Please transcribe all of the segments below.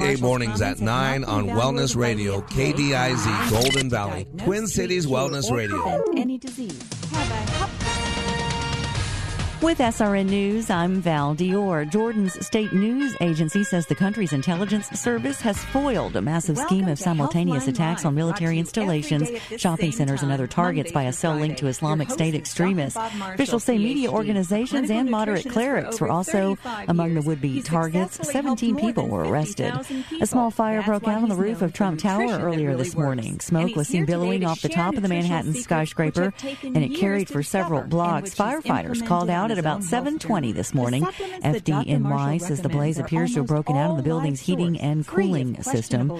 Eight mornings at 9 on Wellness Radio, KDIZ, Golden Valley, Twin Cities Wellness Radio. Any disease. With SRN News, I'm Val Dior. Jordan's state news agency says the country's intelligence service has foiled a massive scheme of simultaneous attacks on military installations, shopping centers, and other targets by a cell linked to Islamic State extremists. Officials say media organizations and moderate clerics were also among the would be targets. 17 people were arrested. A small fire broke out on the roof of Trump Tower earlier this morning. Smoke was seen billowing off the top of the Manhattan skyscraper, and it carried for several blocks. Firefighters called out at about 7:20 this morning. FDNY says the blaze appears to have broken out in the building's heating and cooling system.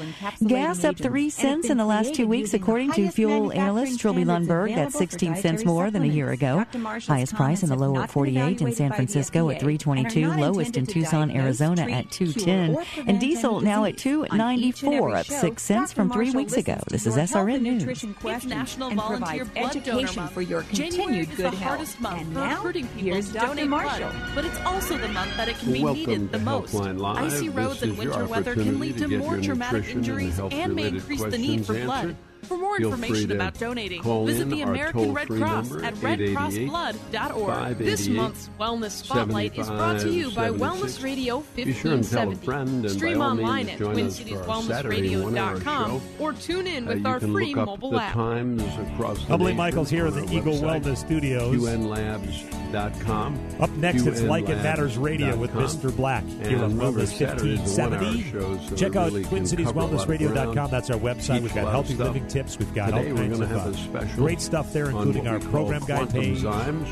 Gas up 3 cents in the last 2 weeks according to fuel analyst Trilby Lundberg. That's 16 cents more than a year ago. Highest price in the lower 48 in San Francisco at 322, lowest in Tucson, Arizona at 210, and diesel now at 294, up 6 cents from 3 weeks ago. This is SRN News. National and provides education for your continued good health. And now, here's Dr. Marshall. but it's also the month that it can be needed the most. Icy roads and winter weather can lead to more traumatic injuries and may increase the need for blood. For more Feel information about donating, visit the American Red Cross number, at 888 redcrossblood.org. This month's Wellness Spotlight is brought to you by Wellness Radio Be sure and tell a 1570. friend, and by Stream online at join us for our Saturday one-hour twincity'swellnessradio.com show. or tune in Uh, with you our free look up mobile the app. times across the Humbly nation Michaels here on at the our Eagle website, Wellness Studios. QNLabs.com. Up next, it's Like It Matters Radio with Mr. Black here on Wellness Saturdays are one-hour 1570. Check out really can cover a TwinCitiesWellnessRadio.com. That's our website. We've got healthy living tips. We've got Today all we're kinds going to of have uh, a special great stuff there, including our program guide page, enzymes.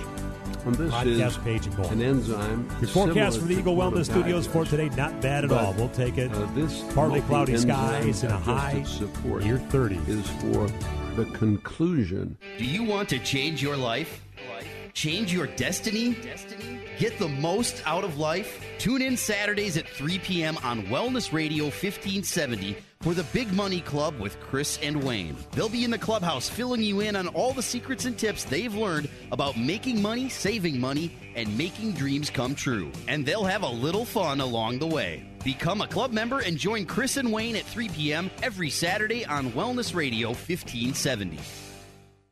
And this podcast is page, and more. an enzyme. Your forecast from the Eagle Wellness Studios for today, not bad at But, all. We'll take it. Uh, this Partly cloudy skies and a high support near 30. is for the conclusion. Do you want to change your life? Change your destiny? Get the most out of life? Tune in Saturdays at 3 p.m. on Wellness Radio 1570 for the Big Money Club with Chris and Wayne. They'll be in the clubhouse filling you in on all the secrets and tips they've learned about making money, saving money, and making dreams come true. And they'll have a little fun along the way. Become a club member and join Chris and Wayne at 3 p.m. every Saturday on Wellness Radio 1570.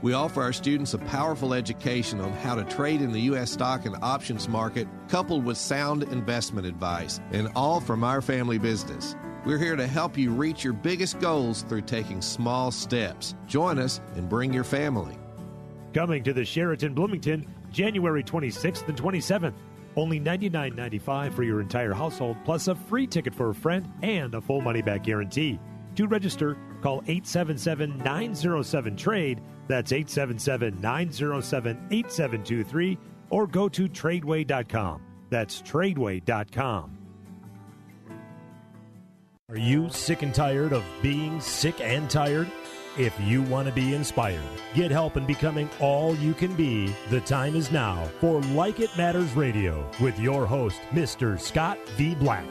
We offer our students a powerful education on how to trade in the U.S. stock and options market, coupled with sound investment advice, and all from our family business. We're here to help you reach your biggest goals through taking small steps. Join us and bring your family. Coming to the Sheraton Bloomington January 26th and 27th. Only $99.95 for your entire household, plus a free ticket for a friend and a full money back guarantee. To register, call 877 907 TRADE. That's 877 907 8723. Or go to tradeway.com. That's tradeway.com. Are you sick and tired of being sick and tired? If you want to be inspired, get help in becoming all you can be, the time is now for Like It Matters Radio with your host, Mr. Scott V. Black.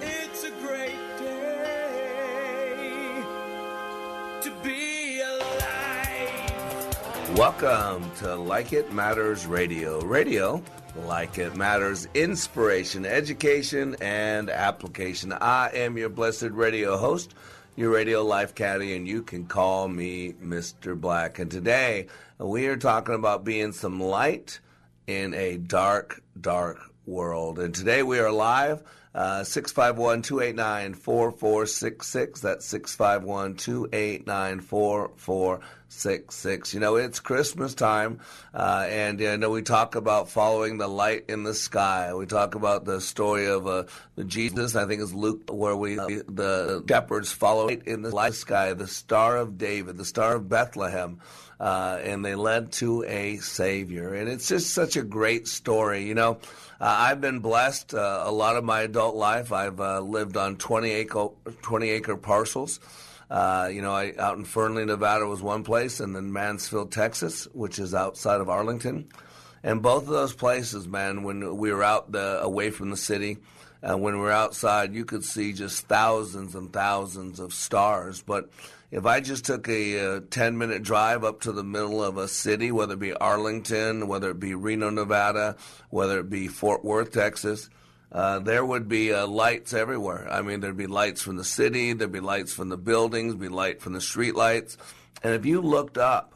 Welcome to Like It Matters Radio. Radio, like it matters, inspiration, education, and application. I am your blessed radio host your radio life caddy, and you can call me Mr. Black. And today we are talking about being some light in a dark, dark world. And today we are live. Uh, 651 289 4466. That's 651 289 4466. You know, it's Christmas time, uh, and you know, we talk about following the light in the sky. We talk about the story of uh, Jesus, I think it's Luke, where we, uh, the shepherds follow in the light sky, the Star of David, the Star of Bethlehem. Uh, and they led to a savior. And it's just such a great story. You know, uh, I've been blessed uh, a lot of my adult life. I've uh, lived on 20 acre, 20 acre parcels. Uh, you know, I, out in Fernley, Nevada was one place, and then Mansfield, Texas, which is outside of Arlington. And both of those places, man, when we were out the, away from the city, uh, when we were outside, you could see just thousands and thousands of stars. But if I just took a, a 10 minute drive up to the middle of a city, whether it be Arlington, whether it be Reno, Nevada, whether it be Fort Worth, Texas, uh, there would be uh, lights everywhere. I mean, there'd be lights from the city, there'd be lights from the buildings, be light from the street lights. And if you looked up,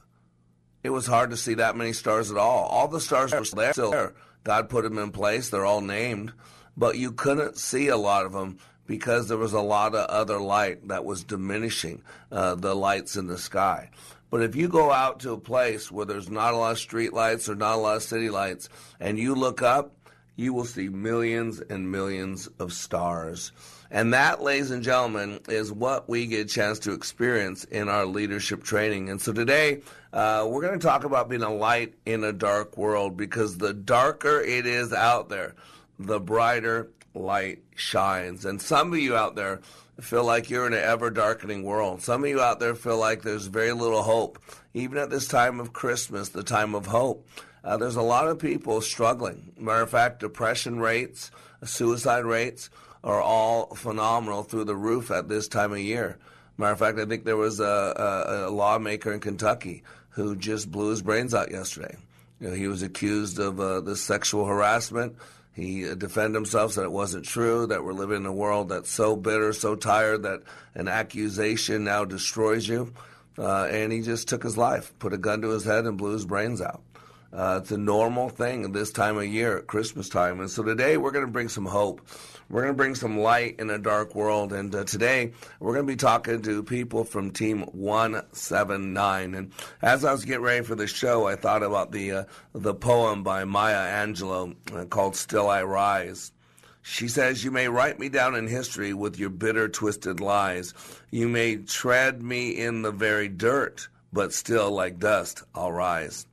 it was hard to see that many stars at all. All the stars were still there. God put them in place. They're all named. But you couldn't see a lot of them because there was a lot of other light that was diminishing uh, the lights in the sky. But if you go out to a place where there's not a lot of street lights or not a lot of city lights, and you look up, you will see millions and millions of stars. And that, ladies and gentlemen, is what we get a chance to experience in our leadership training. And so today, uh, we're going to talk about being a light in a dark world because the darker it is out there, the brighter light shines. And some of you out there feel like you're in an ever darkening world. Some of you out there feel like there's very little hope. Even at this time of Christmas, the time of hope, uh, there's a lot of people struggling. Matter of fact, depression rates, suicide rates are all phenomenal through the roof at this time of year. Matter of fact, I think there was a, a, a lawmaker in Kentucky who just blew his brains out yesterday. You know, he was accused of uh, this sexual harassment he defended himself, said it wasn't true, that we're living in a world that's so bitter, so tired that an accusation now destroys you. Uh, and he just took his life, put a gun to his head, and blew his brains out. Uh, it's a normal thing at this time of year, at Christmas time. And so today we're going to bring some hope. We're going to bring some light in a dark world. And uh, today we're going to be talking to people from Team 179. And as I was getting ready for the show, I thought about the, uh, the poem by Maya Angelou uh, called Still I Rise. She says, You may write me down in history with your bitter, twisted lies. You may tread me in the very dirt, but still, like dust, I'll rise.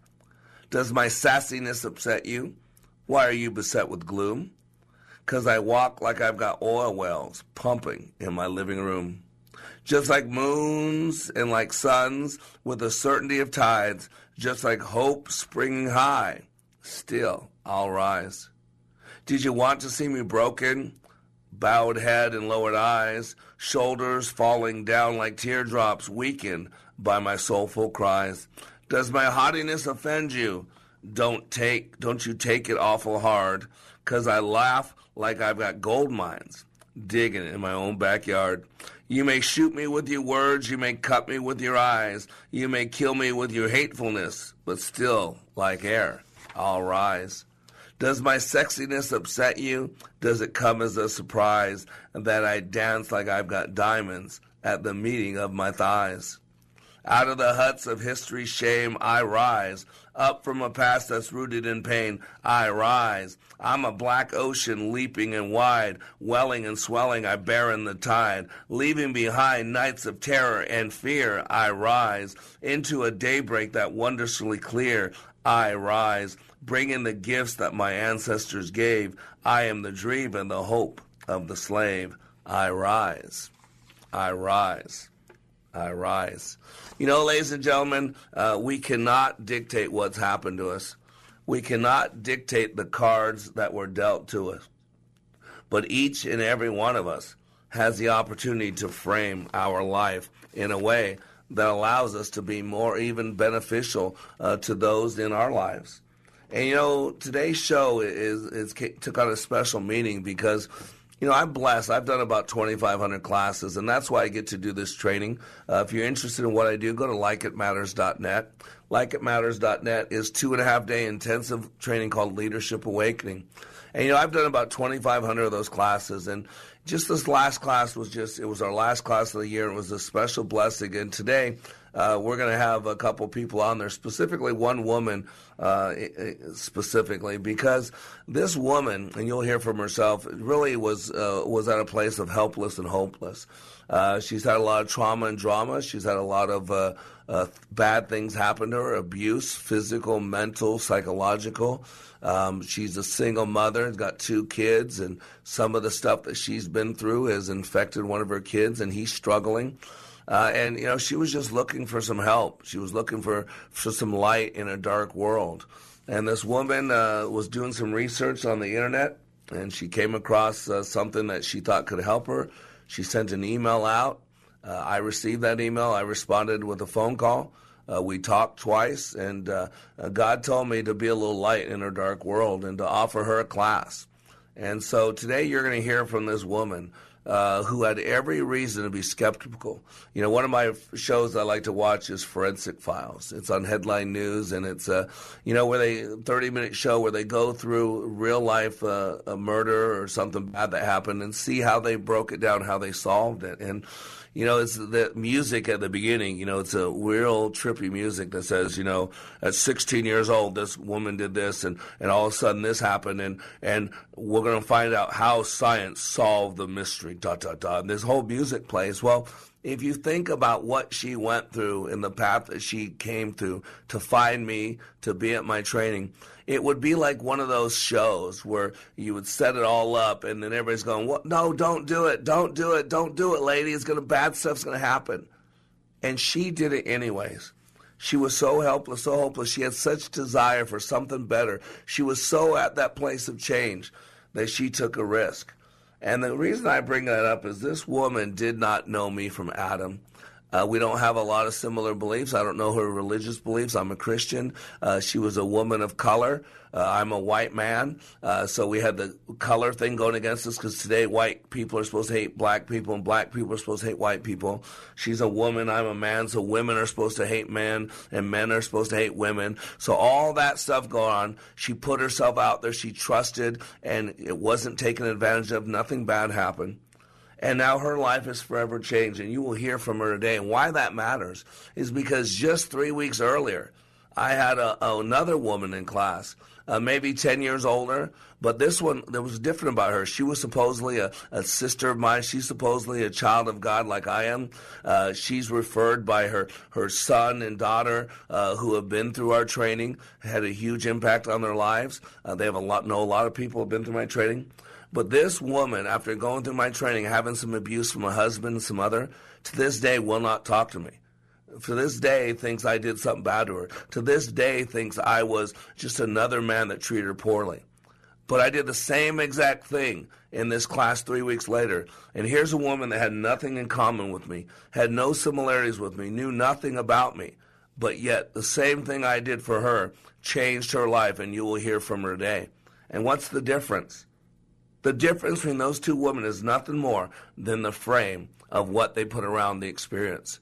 Does my sassiness upset you? Why are you beset with gloom? Because I walk like I've got oil wells pumping in my living room. Just like moons and like suns, with the certainty of tides, just like hope springing high, still I'll rise. Did you want to see me broken? Bowed head and lowered eyes, shoulders falling down like teardrops, weakened by my soulful cries. Does my haughtiness offend you? Don't take, don't you take it awful hard, 'cause I laugh like I've got gold mines. digging in my own backyard. You may shoot me with your words, you may cut me with your eyes, you may kill me with your hatefulness, but still, like air, I'll rise. Does my sexiness upset you? Does it come as a surprise that I dance like I've got diamonds at the meeting of my thighs? Out of the huts of history's shame, I rise. Up from a past that's rooted in pain, I rise. I'm a black ocean leaping and wide, welling and swelling, I bear in the tide. Leaving behind nights of terror and fear, I rise. Into a daybreak that wondrously clear, I rise. Bringing the gifts that my ancestors gave, I am the dream and the hope of the slave. I rise. I rise. I rise. You know, ladies and gentlemen, uh, we cannot dictate what's happened to us. We cannot dictate the cards that were dealt to us. But each and every one of us has the opportunity to frame our life in a way that allows us to be more even beneficial uh, to those in our lives. And you know, today's show is, is took on a special meaning because you know, I'm blessed. I've done about 2,500 classes, and that's why I get to do this training. Uh, if you're interested in what I do, go to likeitmatters.net. Likeitmatters.net is two and a half day intensive training called Leadership Awakening. And, you know, I've done about 2,500 of those classes, and just this last class was just, it was our last class of the year. It was a special blessing. And today, uh, we're going to have a couple people on there, specifically one woman, uh, specifically because this woman, and you'll hear from herself, really was uh, was at a place of helpless and hopeless. Uh, she's had a lot of trauma and drama. She's had a lot of uh, uh, bad things happen to her: abuse, physical, mental, psychological. Um, she's a single mother, has got two kids, and some of the stuff that she's been through has infected one of her kids, and he's struggling. Uh, and you know, she was just looking for some help. She was looking for for some light in a dark world. And this woman uh, was doing some research on the internet, and she came across uh, something that she thought could help her. She sent an email out. Uh, I received that email. I responded with a phone call. Uh, we talked twice, and uh, God told me to be a little light in her dark world and to offer her a class. And so today you're going to hear from this woman uh, who had every reason to be skeptical. You know, one of my shows I like to watch is Forensic Files. It's on Headline News, and it's a, you know, where they 30 minute show where they go through real life uh, a murder or something bad that happened and see how they broke it down, how they solved it, and you know, it's the music at the beginning. You know, it's a real trippy music that says, you know, at 16 years old, this woman did this, and and all of a sudden this happened, and and we're gonna find out how science solved the mystery. Dot dot dot. And this whole music plays. Well, if you think about what she went through in the path that she came through to find me, to be at my training, it would be like one of those shows where you would set it all up and then everybody's going, "What? No, don't do it. Don't do it. Don't do it, lady. It's going to bad stuff's going to happen." And she did it anyways. She was so helpless, so hopeless. She had such desire for something better. She was so at that place of change that she took a risk. And the reason I bring that up is this woman did not know me from Adam. Uh, we don't have a lot of similar beliefs. I don't know her religious beliefs. I'm a Christian. Uh, she was a woman of color. Uh, I'm a white man. Uh, so we had the color thing going against us because today white people are supposed to hate black people and black people are supposed to hate white people. She's a woman. I'm a man. So women are supposed to hate men and men are supposed to hate women. So all that stuff going on. She put herself out there. She trusted and it wasn't taken advantage of. Nothing bad happened. And now her life is forever changed, and you will hear from her today. And why that matters is because just three weeks earlier, I had a, another woman in class, uh, maybe 10 years older, but this one, there was different about her. She was supposedly a, a sister of mine. She's supposedly a child of God like I am. Uh, she's referred by her, her son and daughter uh, who have been through our training, had a huge impact on their lives. Uh, they have a lot, know a lot of people have been through my training. But this woman, after going through my training, having some abuse from a husband and some other, to this day will not talk to me. To this day, thinks I did something bad to her. To this day, thinks I was just another man that treated her poorly. But I did the same exact thing in this class three weeks later. And here's a woman that had nothing in common with me, had no similarities with me, knew nothing about me. But yet, the same thing I did for her changed her life, and you will hear from her today. And what's the difference? The difference between those two women is nothing more than the frame of what they put around the experience.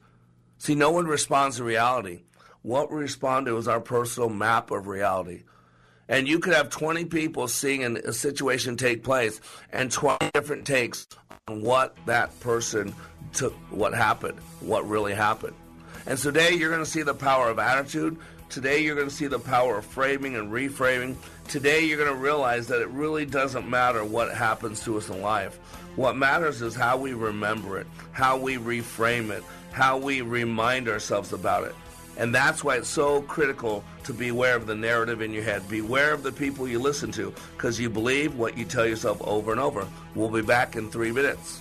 See, no one responds to reality. What we respond to is our personal map of reality. And you could have 20 people seeing a situation take place and 20 different takes on what that person took, what happened, what really happened. And today you're going to see the power of attitude. Today you're going to see the power of framing and reframing. Today you're going to realize that it really doesn't matter what happens to us in life. What matters is how we remember it, how we reframe it, how we remind ourselves about it. And that's why it's so critical to be aware of the narrative in your head. Beware of the people you listen to because you believe what you tell yourself over and over. We'll be back in three minutes.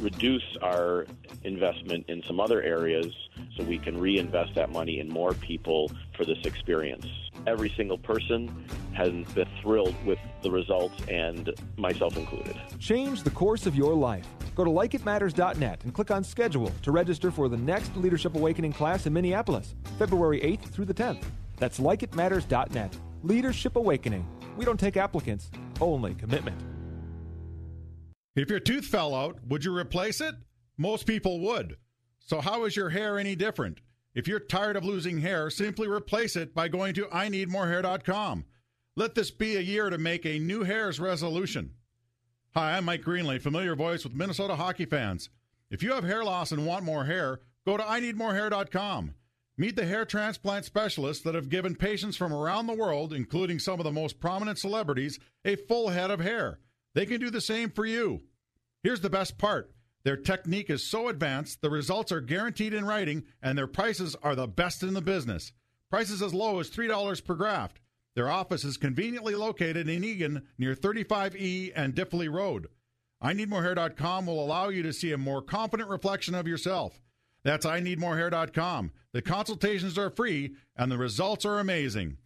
reduce our investment in some other areas so we can reinvest that money in more people for this experience. Every single person has been thrilled with the results, and myself included. Change the course of your life. Go to likeitmatters.net and click on schedule to register for the next Leadership Awakening class in Minneapolis, February 8th through the 10th. That's likeitmatters.net. Leadership Awakening. We don't take applicants, only commitment. If your tooth fell out, would you replace it? Most people would. So, how is your hair any different? If you're tired of losing hair, simply replace it by going to IneedMoreHair.com. Let this be a year to make a new hairs resolution. Hi, I'm Mike Greenlay, familiar voice with Minnesota hockey fans. If you have hair loss and want more hair, go to IneedMoreHair.com. Meet the hair transplant specialists that have given patients from around the world, including some of the most prominent celebrities, a full head of hair. They can do the same for you. Here's the best part their technique is so advanced, the results are guaranteed in writing, and their prices are the best in the business. Prices as low as $3 per graft. Their office is conveniently located in Eagan near 35E and Diffley Road. IneedMoreHair.com will allow you to see a more confident reflection of yourself. That's IneedMoreHair.com. The consultations are free and the results are amazing.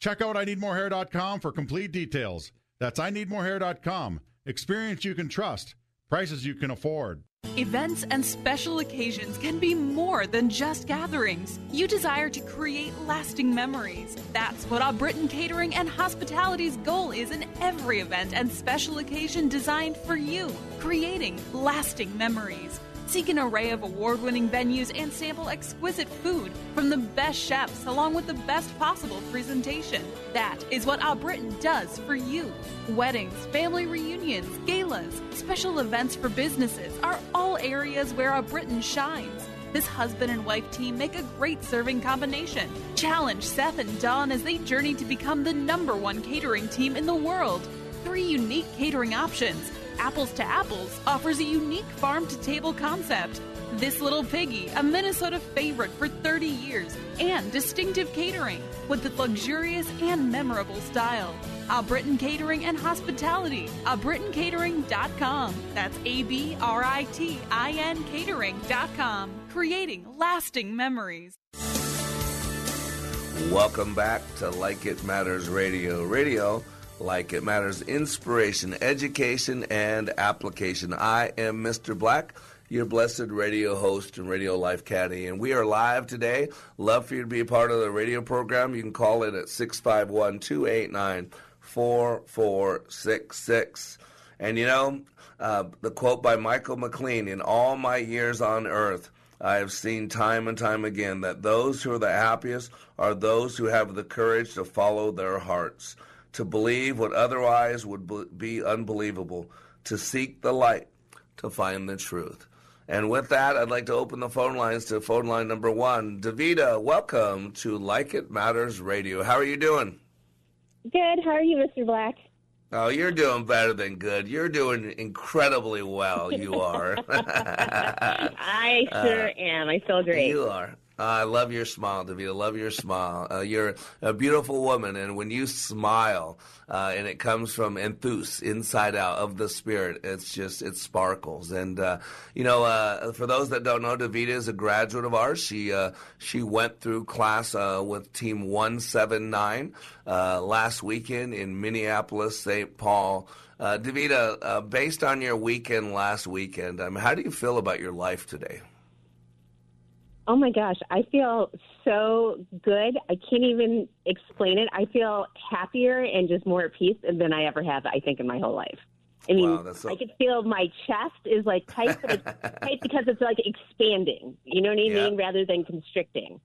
Check out IneedMoreHair.com for complete details. That's IneedMoreHair.com. Experience you can trust. Prices you can afford. Events and special occasions can be more than just gatherings. You desire to create lasting memories. That's what our Britain Catering and Hospitality's goal is in every event and special occasion designed for you, creating lasting memories. Seek an array of award winning venues and sample exquisite food from the best chefs along with the best possible presentation. That is what Our Britain does for you. Weddings, family reunions, galas, special events for businesses are all areas where Our Britain shines. This husband and wife team make a great serving combination. Challenge Seth and Don as they journey to become the number one catering team in the world. Three unique catering options Apples to Apples offers a unique farm to table concept. This Little Piggy, a Minnesota favorite for 30 years, and distinctive catering with the luxurious and memorable style. A Britain Catering and Hospitality, abritancatering.com. That's A B R I T I N catering.com. Creating lasting memories. Welcome back to Like It Matters Radio. Radio like it matters inspiration, education, and application. I am Mr. Black, your blessed radio host and radio life caddy, and we are live today. Love for you to be a part of the radio program. You can call it at 651 289 4466. And you know, uh, the quote by Michael McLean In all my years on earth, I have seen time and time again that those who are the happiest are those who have the courage to follow their hearts to believe what otherwise would be unbelievable, to seek the light, to find the truth. And with that, I'd like to open the phone lines to phone line number one. Davida, welcome to Like It Matters Radio. How are you doing? Good. How are you, Mr. Black? Oh, you're doing better than good. You're doing incredibly well. You are. I sure uh, am. I feel great. You are. I love your smile, Davida. Love your smile. Uh, you're a beautiful woman, and when you smile, uh, and it comes from enthus, inside out of the spirit, it's just it sparkles. And uh, you know, uh, for those that don't know, Davida is a graduate of ours. She uh, she went through class uh, with Team One Seven Nine last weekend in Minneapolis, St. Paul. Davida, based on your weekend last weekend, um, how do you feel about your life today? Oh my gosh, I feel so good. I can't even explain it. I feel happier and just more at peace than I ever have, I think, in my whole life. I mean, wow, so... I could feel my chest is like tight, but it's tight because it's like expanding. You know what I mean? Yeah. Rather than constricting.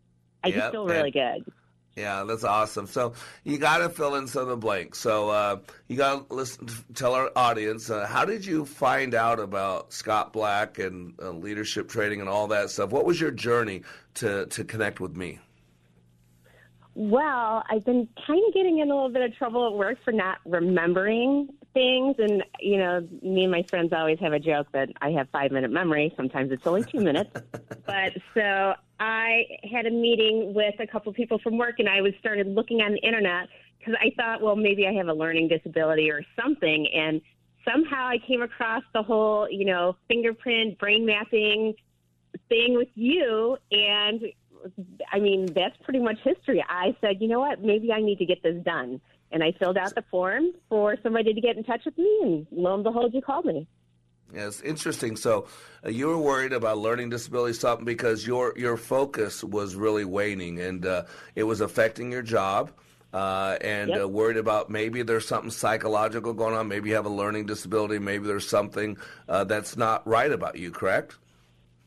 I yep. just feel really and, good. Yeah, that's awesome. So you got to fill in some of the blanks. So uh, you got to listen. Tell our audience uh, how did you find out about Scott Black and uh, leadership training and all that stuff? What was your journey to to connect with me? Well, I've been kind of getting in a little bit of trouble at work for not remembering things. And, you know, me and my friends always have a joke that I have five minute memory. Sometimes it's only two minutes. but so I had a meeting with a couple people from work and I was started looking on the internet because I thought, well, maybe I have a learning disability or something. And somehow I came across the whole, you know, fingerprint brain mapping thing with you. And I mean, that's pretty much history. I said, you know what, maybe I need to get this done. And I filled out the form for somebody to get in touch with me, and lo and behold, you called me. Yeah, it's interesting. So uh, you were worried about learning disability something because your your focus was really waning, and uh, it was affecting your job. Uh, and yep. uh, worried about maybe there's something psychological going on. Maybe you have a learning disability. Maybe there's something uh, that's not right about you. Correct?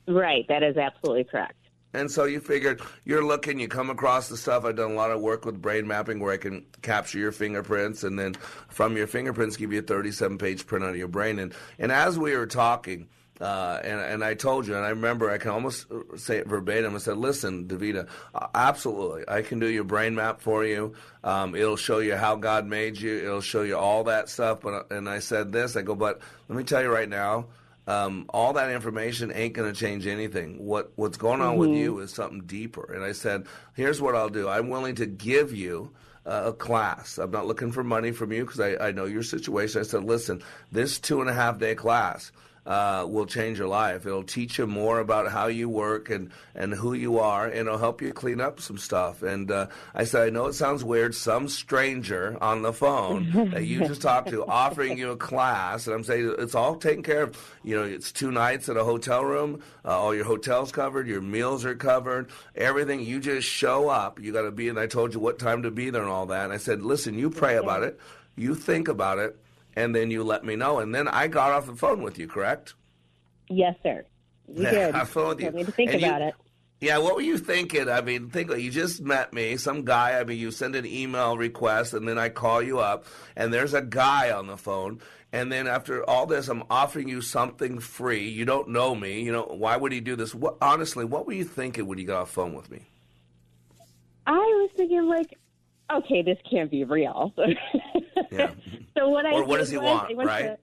Right. That is absolutely correct. And so you figured you're looking, you come across the stuff. I've done a lot of work with brain mapping where I can capture your fingerprints and then from your fingerprints give you a 37 page print of your brain. And, and as we were talking, uh, and, and I told you, and I remember I can almost say it verbatim. I said, listen, Davida, absolutely. I can do your brain map for you. Um, it'll show you how God made you. It'll show you all that stuff. But, and I said this, I go, but let me tell you right now, um, all that information ain't going to change anything. What what's going on mm-hmm. with you is something deeper. And I said, here's what I'll do. I'm willing to give you uh, a class. I'm not looking for money from you because I, I know your situation. I said, listen, this two and a half day class uh, will change your life. It'll teach you more about how you work and, and who you are, and it'll help you clean up some stuff. And uh, I said, I know it sounds weird, some stranger on the phone that you just talked to offering you a class, and I'm saying it's all taken care of. You know, it's two nights at a hotel room, uh, all your hotels covered, your meals are covered, everything. You just show up. You got to be, and I told you what time to be there and all that. And I said, listen, you pray about it, you think about it and then you let me know. And then I got off the phone with you, correct? Yes, sir. You yeah, did. I phone with you. me to think and about you, it. Yeah, what were you thinking? I mean, think you just met me, some guy. I mean, you send an email request, and then I call you up, and there's a guy on the phone. And then after all this, I'm offering you something free. You don't know me. You know why would he do this? What honestly, what were you thinking when you got off the phone with me? I was thinking like, okay, this can't be real. yeah. So what I or what does he was, want, right?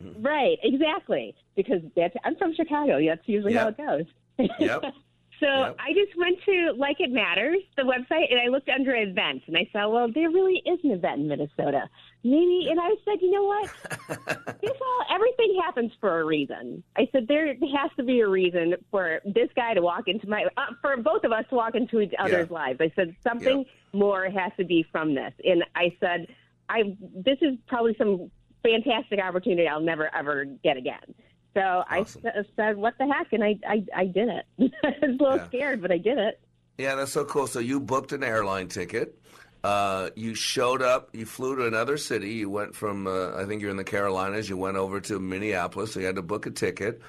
To, right, exactly. Because that's I'm from Chicago. That's usually yep. how it goes. yep. So yep. I just went to Like It Matters, the website, and I looked under events, and I saw, well, there really is an event in Minnesota. Maybe, and I said, you know what? this all everything happens for a reason. I said there has to be a reason for this guy to walk into my, uh, for both of us to walk into each other's yeah. lives. I said something more has to be from this, and I said, I this is probably some fantastic opportunity I'll never ever get again. So awesome. I said, "What the heck?" And I I, I did it. I was a little yeah. scared, but I did it. Yeah, that's so cool. So you booked an airline ticket. Uh, you showed up. You flew to another city. You went from uh, I think you're in the Carolinas. You went over to Minneapolis. So you had to book a ticket.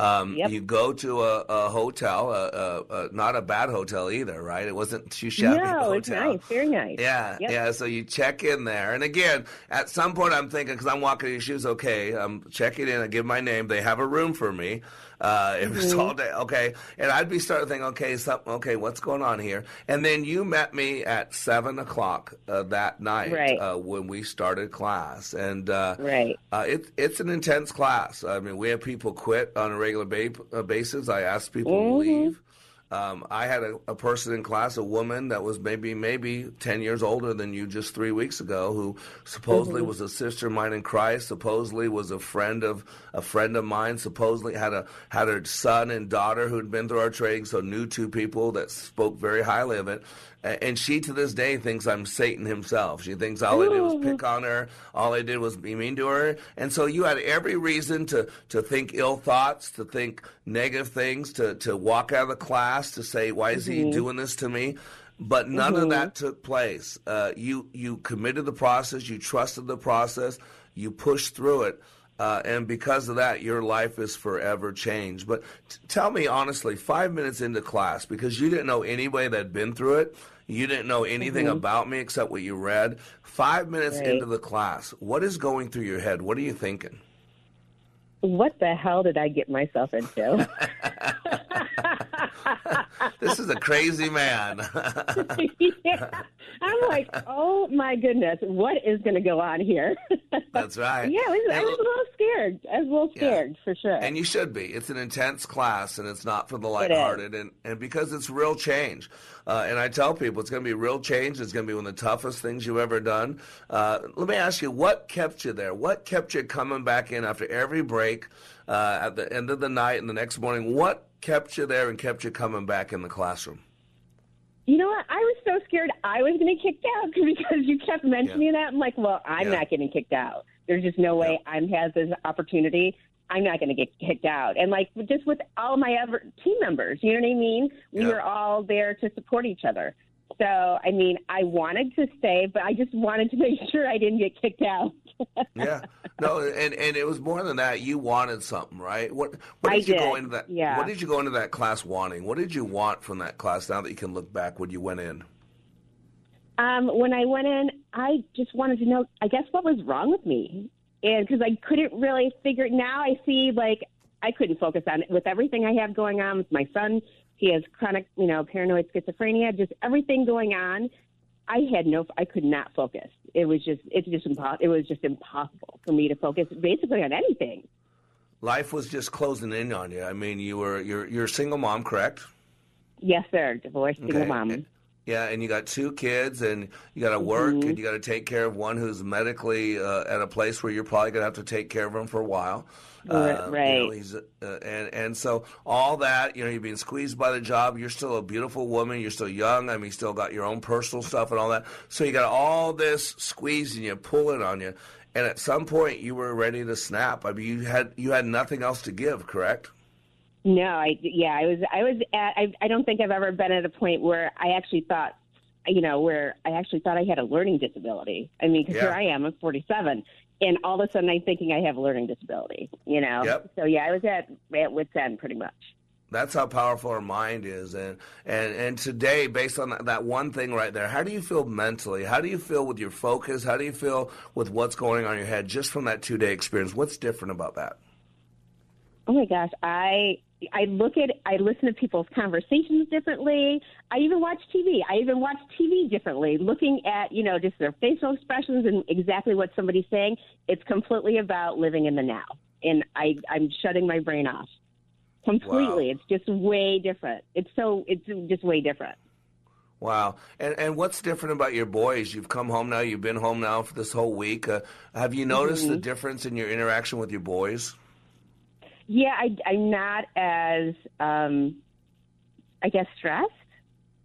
Um, yep. You go to a, a hotel, a, a, not a bad hotel either, right? It wasn't too shabby. No, it's nice, very nice. Yeah, yep. yeah. So you check in there, and again, at some point, I'm thinking because I'm walking in your shoes. Okay, I'm checking in. I give my name. They have a room for me. Uh, it was mm-hmm. all day. Okay. And I'd be starting to think, okay, something, okay, what's going on here? And then you met me at seven o'clock uh, that night right. uh, when we started class. And uh, right. Uh, it, it's an intense class. I mean, we have people quit on a regular ba- uh, basis. I ask people mm-hmm. to leave. Um, I had a, a, person in class, a woman that was maybe maybe ten years older than you just three weeks ago, who supposedly mm-hmm. was a sister of mine in Christ, supposedly was a friend of a friend of mine, supposedly had a had a son and daughter who'd been through our training, so knew two people that spoke very highly of it. And she to this day thinks I'm Satan himself. She thinks all I did was pick on her, all I did was be mean to her. And so you had every reason to, to think ill thoughts, to think negative things, to, to walk out of the class, to say, why is mm-hmm. he doing this to me? But none mm-hmm. of that took place. Uh, you, you committed the process, you trusted the process, you pushed through it. Uh, and because of that, your life is forever changed. But t- tell me honestly, five minutes into class, because you didn't know anybody that had been through it, you didn't know anything mm-hmm. about me except what you read. Five minutes right. into the class, what is going through your head? What are you thinking? What the hell did I get myself into? this is a crazy man. yeah. I'm like, oh my goodness, what is going to go on here? That's right. Yeah, I was, I was, a little scared. I was a little scared yeah. for sure. And you should be. It's an intense class, and it's not for the lighthearted, and and because it's real change. Uh, and I tell people it's going to be real change. It's going to be one of the toughest things you've ever done. Uh, let me ask you, what kept you there? What kept you coming back in after every break, uh, at the end of the night and the next morning? What kept you there and kept you coming back in the classroom? You know what? I was so scared I was going to get kicked out because you kept mentioning yeah. that. I'm like, well, I'm yeah. not getting kicked out. There's just no way yeah. I'm has this opportunity. I'm not going to get kicked out. And like just with all my other team members, you know what I mean? We were all there to support each other. So, I mean, I wanted to stay, but I just wanted to make sure I didn't get kicked out. Yeah. No, and and it was more than that. You wanted something, right? What what did I you go into that yeah. what did you go into that class wanting? What did you want from that class now that you can look back when you went in? Um, when I went in, I just wanted to know, I guess, what was wrong with me. And because I couldn't really figure now I see like I couldn't focus on it with everything I have going on with my son he has chronic, you know, paranoid schizophrenia, just everything going on. I had no, I could not focus. It was just, it's just impossible. It was just impossible for me to focus basically on anything. Life was just closing in on you. I mean, you were, you're, you're a single mom, correct? Yes, sir. Divorced single okay. mom. Yeah, and you got two kids, and you got to work, mm-hmm. and you got to take care of one who's medically uh, at a place where you're probably going to have to take care of him for a while. Uh, right. You know, he's uh, and and so all that you know you're being squeezed by the job. You're still a beautiful woman. You're still young. I mean, you still got your own personal stuff and all that. So you got all this squeezing you, pulling on you, and at some point you were ready to snap. I mean, you had you had nothing else to give, correct? No, I yeah, I was I was at I I don't think I've ever been at a point where I actually thought you know where I actually thought I had a learning disability. I mean, because yeah. here I am, I'm 47, and all of a sudden I'm thinking I have a learning disability. You know, yep. so yeah, I was at at wit's end pretty much. That's how powerful our mind is, and and and today, based on that, that one thing right there, how do you feel mentally? How do you feel with your focus? How do you feel with what's going on in your head just from that two day experience? What's different about that? Oh my gosh, I I look at, I listen to people's conversations differently. I even watch TV. I even watch TV differently, looking at, you know, just their facial expressions and exactly what somebody's saying. It's completely about living in the now. And I, I'm shutting my brain off completely. Wow. It's just way different. It's so, it's just way different. Wow. And and what's different about your boys? You've come home now. You've been home now for this whole week. Uh, have you noticed mm-hmm. the difference in your interaction with your boys? Yeah, I, I'm not as, um, I guess, stressed.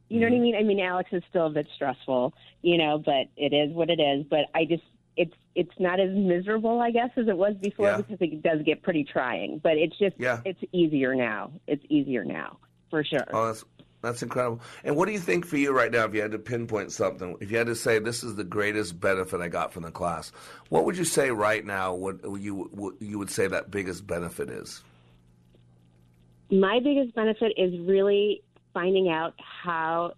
You know mm-hmm. what I mm-hmm. mean? I mean, Alex is still a bit stressful, you know, but it is what it is. But I just, it's it's not as miserable, I guess, as it was before yeah. because it does get pretty trying. But it's just, yeah. it's easier now. It's easier now, for sure. Oh, that's that's incredible. And what do you think for you right now, if you had to pinpoint something, if you had to say this is the greatest benefit I got from the class, what would you say right now? What you what you would say that biggest benefit is? My biggest benefit is really finding out how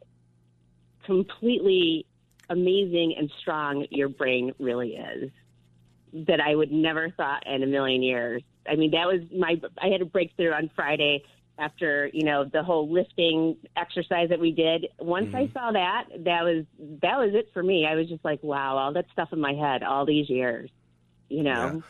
completely amazing and strong your brain really is. That I would never thought in a million years. I mean, that was my. I had a breakthrough on Friday after you know the whole lifting exercise that we did once mm-hmm. i saw that that was that was it for me i was just like wow all that stuff in my head all these years you know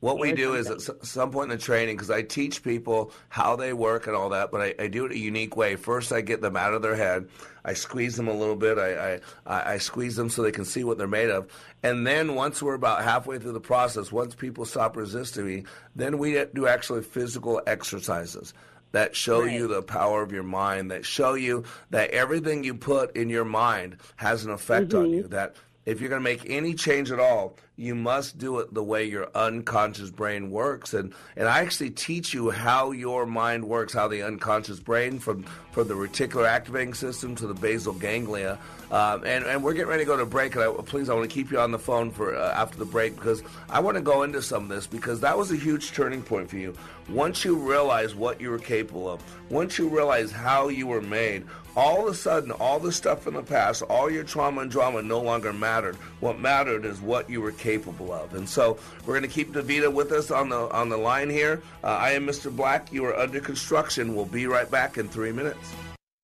What we do is at some point in the training, because I teach people how they work and all that, but I, I, do it a unique way. First, I get them out of their head. I squeeze them a little bit. I, I, I squeeze them so they can see what they're made of. And then once we're about halfway through the process, once people stop resisting me, then we do actually physical exercises that show right. you the power of your mind, that show you that everything you put in your mind has an effect mm-hmm. on you, that if you're going to make any change at all, you must do it the way your unconscious brain works. And, and I actually teach you how your mind works, how the unconscious brain, from, from the reticular activating system to the basal ganglia. Um, and, and we're getting ready to go to break. And I, please, I want to keep you on the phone for uh, after the break because I want to go into some of this because that was a huge turning point for you. Once you realize what you were capable of, once you realize how you were made, all of a sudden, all the stuff in the past, all your trauma and drama no longer mattered. What mattered is what you were capable of. And so we're going to keep Davita with us on the on the line here. Uh, I am Mr. Black. You are under construction. We'll be right back in three minutes.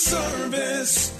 Service.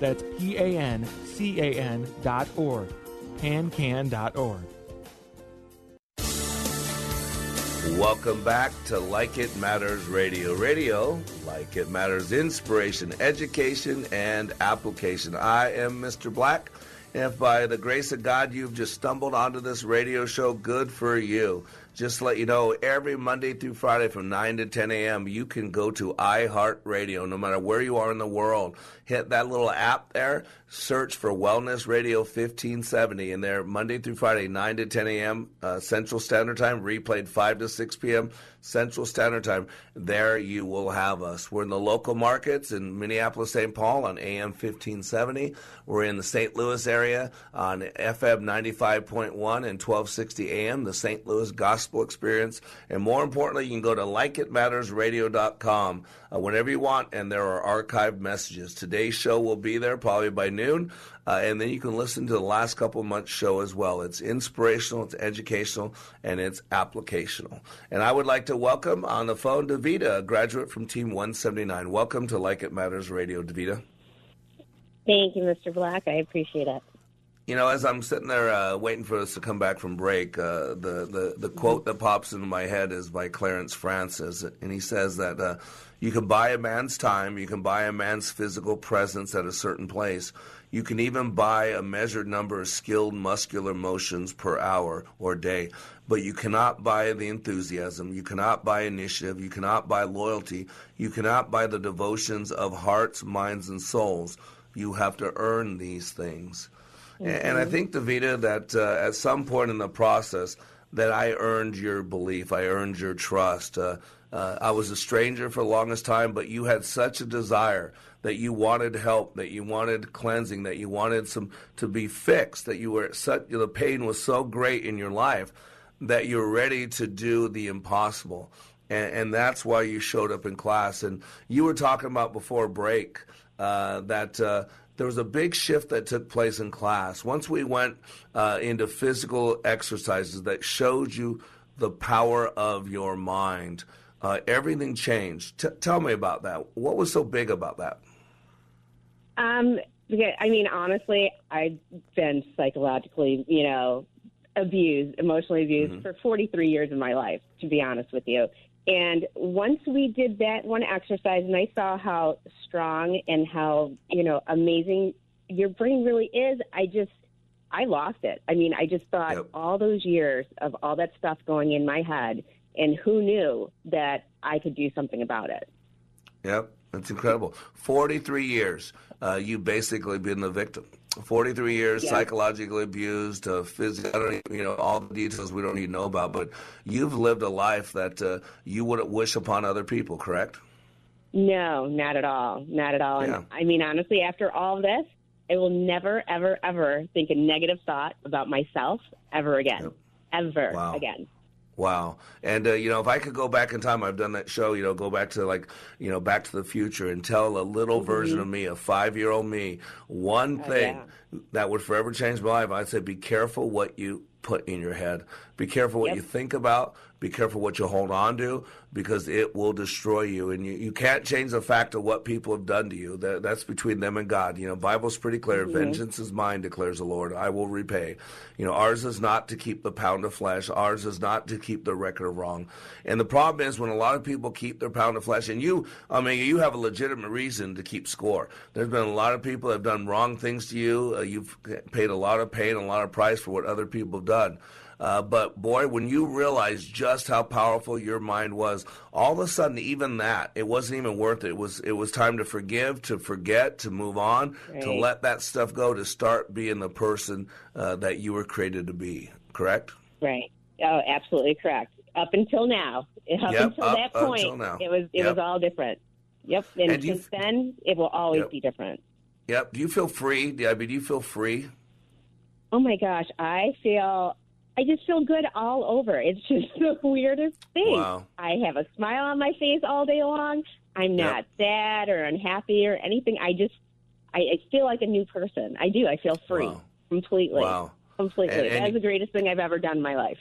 That's P A N C A N dot org. Welcome back to Like It Matters Radio. Radio, like it matters, inspiration, education, and application. I am Mr. Black. If by the grace of God you've just stumbled onto this radio show, good for you. Just let you know, every Monday through Friday from 9 to 10 a.m., you can go to iHeartRadio, no matter where you are in the world. Hit that little app there, search for Wellness Radio 1570, and there, Monday through Friday, 9 to 10 a.m. Uh, Central Standard Time, replayed 5 to 6 p.m. Central Standard Time. There you will have us. We're in the local markets in Minneapolis, St. Paul on AM 1570. We're in the St. Louis area on FM 95.1 and 1260 AM, the St. Louis Gospel experience. And more importantly, you can go to likeitmattersradio.com uh, whenever you want, and there are archived messages. Today's show will be there probably by noon. Uh, and then you can listen to the last couple of months' show as well. It's inspirational, it's educational, and it's applicational. And I would like to welcome on the phone Davita, a graduate from Team 179. Welcome to Like It Matters Radio, Davita. Thank you, Mr. Black. I appreciate it. You know, as I'm sitting there uh, waiting for us to come back from break, uh, the, the, the quote that pops into my head is by Clarence Francis, and he says that uh, you can buy a man's time, you can buy a man's physical presence at a certain place, you can even buy a measured number of skilled muscular motions per hour or day, but you cannot buy the enthusiasm, you cannot buy initiative, you cannot buy loyalty, you cannot buy the devotions of hearts, minds, and souls. You have to earn these things. Mm-hmm. And I think, Davita, that uh, at some point in the process, that I earned your belief, I earned your trust. Uh, uh, I was a stranger for the longest time, but you had such a desire that you wanted help, that you wanted cleansing, that you wanted some to be fixed, that you were such the pain was so great in your life that you're ready to do the impossible. And, and that's why you showed up in class. And you were talking about before break uh, that uh, there was a big shift that took place in class. Once we went uh, into physical exercises that showed you the power of your mind, uh, everything changed. T- tell me about that. What was so big about that? Um, I mean, honestly, I've been psychologically, you know, abused, emotionally abused mm-hmm. for 43 years of my life, to be honest with you. And once we did that one exercise, and I saw how strong and how you know amazing your brain really is, I just I lost it. I mean, I just thought yep. all those years of all that stuff going in my head, and who knew that I could do something about it. Yep, that's incredible. Forty-three years, uh, you basically been the victim. 43 years, yeah. psychologically abused, uh, physically, I don't even, you know, all the details we don't need to know about, but you've lived a life that uh, you wouldn't wish upon other people, correct? No, not at all. Not at all. Yeah. And I mean, honestly, after all this, I will never, ever, ever think a negative thought about myself ever again. Yep. Ever wow. again. Wow. And, uh, you know, if I could go back in time, I've done that show, you know, go back to like, you know, back to the future and tell a little mm-hmm. version of me, a five year old me, one oh, thing yeah. that would forever change my life. I'd say be careful what you put in your head. Be careful what yep. you think about. Be careful what you hold on to because it will destroy you. And you, you can't change the fact of what people have done to you. That, that's between them and God. You know, Bible's pretty clear. Mm-hmm. Vengeance is mine, declares the Lord. I will repay. You know, ours is not to keep the pound of flesh. Ours is not to keep the record of wrong. And the problem is when a lot of people keep their pound of flesh, and you, I mean, you have a legitimate reason to keep score. There's been a lot of people that have done wrong things to you. Uh, you've paid a lot of pain, a lot of price for what other people have done. Uh, but boy, when you realize just how powerful your mind was, all of a sudden, even that, it wasn't even worth it. It was it was time to forgive, to forget, to move on, right. to let that stuff go, to start being the person uh, that you were created to be. Correct? Right. Oh, absolutely correct. Up until now, up yep, until up, that point, until it was it yep. was all different. Yep. And, and since f- then, it will always yep. be different. Yep. Do you feel free? I mean, do you feel free? Oh my gosh, I feel I just feel good all over. It's just the weirdest thing. Wow. I have a smile on my face all day long. I'm not yep. sad or unhappy or anything. I just, I, I, feel like a new person. I do. I feel free wow. completely. Wow. Completely. And, and That's the greatest thing I've ever done in my life.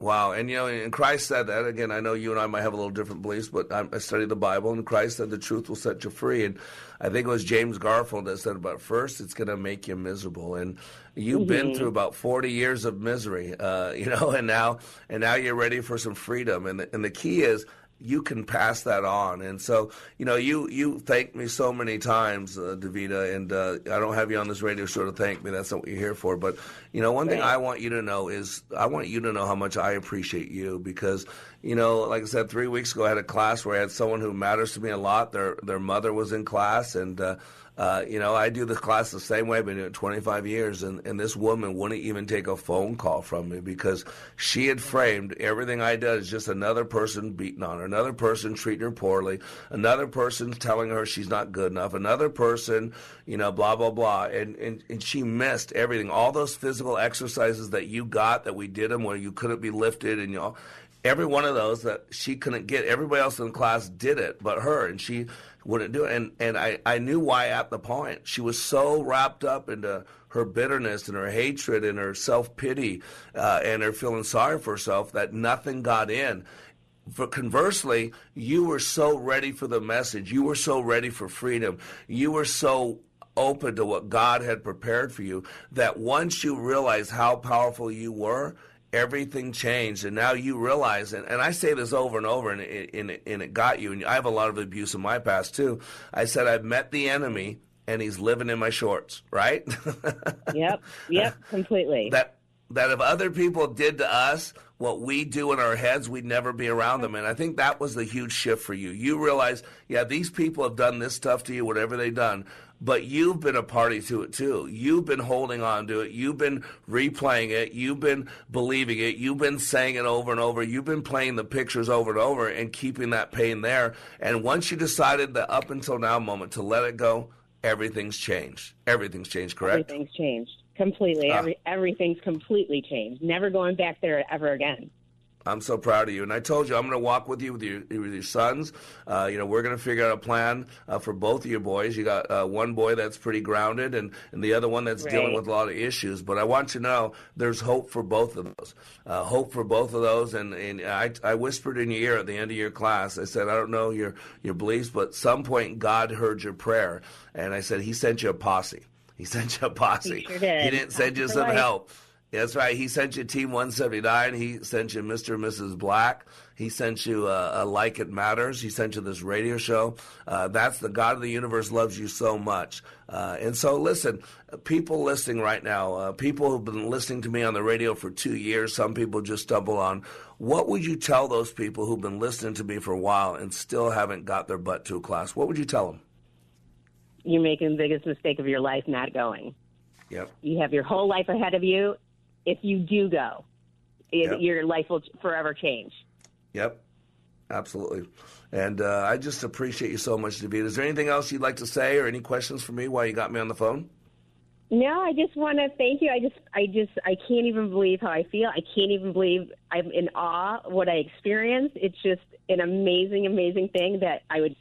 Wow, and you know, and Christ said that again. I know you and I might have a little different beliefs, but I, study the Bible, and Christ said the truth will set you free. And I think it was James Garfield that said about first, it's going to make you miserable. And you've mm-hmm. been through about forty years of misery, uh, you know, and now and now you're ready for some freedom. And the, and the key is you can pass that on. And so, you know, you you thanked me so many times, uh, Davita, and uh, I don't have you on this radio show to thank me. That's not what you're here for. But you know, one thing I want you to know is I want you to know how much I appreciate you because you know, like I said, three weeks ago I had a class where I had someone who matters to me a lot. Their their mother was in class and. Uh, Uh, you know, I do the class the same way. I've been doing it 25 years, and, and this woman wouldn't even take a phone call from me because she had framed everything I did as just another person beating on her, another person treating her poorly, another person telling her she's not good enough, another person, you know, blah, blah, blah. And, and, and she missed everything. All those physical exercises that you got, that we did them where you couldn't be lifted and, you know, every one of those that she couldn't get. Everybody else in the class did it, but her, and she wouldn't do it. And and I I knew why at the point. She was so wrapped up into her bitterness and her hatred and her self pity uh, and her feeling sorry for herself that nothing got in. But conversely, you were so ready for the message. You were so ready for freedom. You were so open to what God had prepared for you that once you realized how powerful you were, everything changed and now you realize and, and i say this over and over and it, and, it, and it got you and i have a lot of abuse in my past too i said i've met the enemy and he's living in my shorts right yep yep completely that that if other people did to us what we do in our heads, we'd never be around them. And I think that was the huge shift for you. You realize, yeah, these people have done this stuff to you, whatever they've done, but you've been a party to it too. You've been holding on to it. You've been replaying it. You've been believing it. You've been saying it over and over. You've been playing the pictures over and over and keeping that pain there. And once you decided the up until now moment to let it go, everything's changed. Everything's changed, correct? Everything's changed completely. Ah. Every, everything's completely changed. Never going back there ever again. I'm so proud of you. And I told you I'm going to walk with you with your with your sons. Uh, you know, we're going to figure out a plan uh, for both of your boys. You got uh, one boy that's pretty grounded, and, and the other one that's right. dealing with a lot of issues. But I want you to know there's hope for both of those. Uh, hope for both of those. And, and I, I whispered in your ear at the end of your class. I said, I don't know your your beliefs, but some point God heard your prayer, and I said He sent you a posse. He sent you a posse. He, sure did. he didn't send you some help. That's right. He sent you Team 179. He sent you Mr. and Mrs. Black. He sent you a, a Like It Matters. He sent you this radio show. Uh, that's the God of the universe loves you so much. Uh, and so, listen, people listening right now, uh, people who've been listening to me on the radio for two years, some people just stumble on. What would you tell those people who've been listening to me for a while and still haven't got their butt to a class? What would you tell them? You're making the biggest mistake of your life not going. Yep. You have your whole life ahead of you, if you do go, it, yep. your life will forever change. Yep, absolutely. And uh, I just appreciate you so much, David. Is there anything else you'd like to say, or any questions for me while you got me on the phone? No, I just want to thank you. I just, I just, I can't even believe how I feel. I can't even believe I'm in awe of what I experienced. It's just an amazing, amazing thing that I would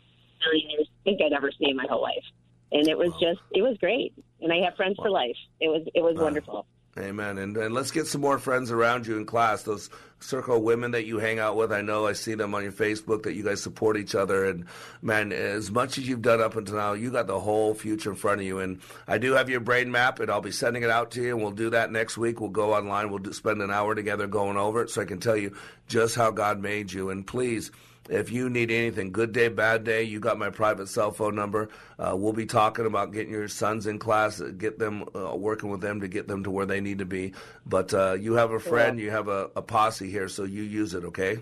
really never think I'd ever see in my whole life. And it was just, it was great. And I have friends for life. It was, it was wonderful. Amen. And, and let's get some more friends around you in class. Those circle women that you hang out with, I know I see them on your Facebook that you guys support each other. And man, as much as you've done up until now, you got the whole future in front of you. And I do have your brain map, and I'll be sending it out to you. And we'll do that next week. We'll go online. We'll spend an hour together going over it so I can tell you just how God made you. And please, if you need anything, good day, bad day, you got my private cell phone number. Uh, we'll be talking about getting your sons in class, get them uh, working with them to get them to where they need to be. But uh, you have a friend, you have a, a posse here, so you use it, okay?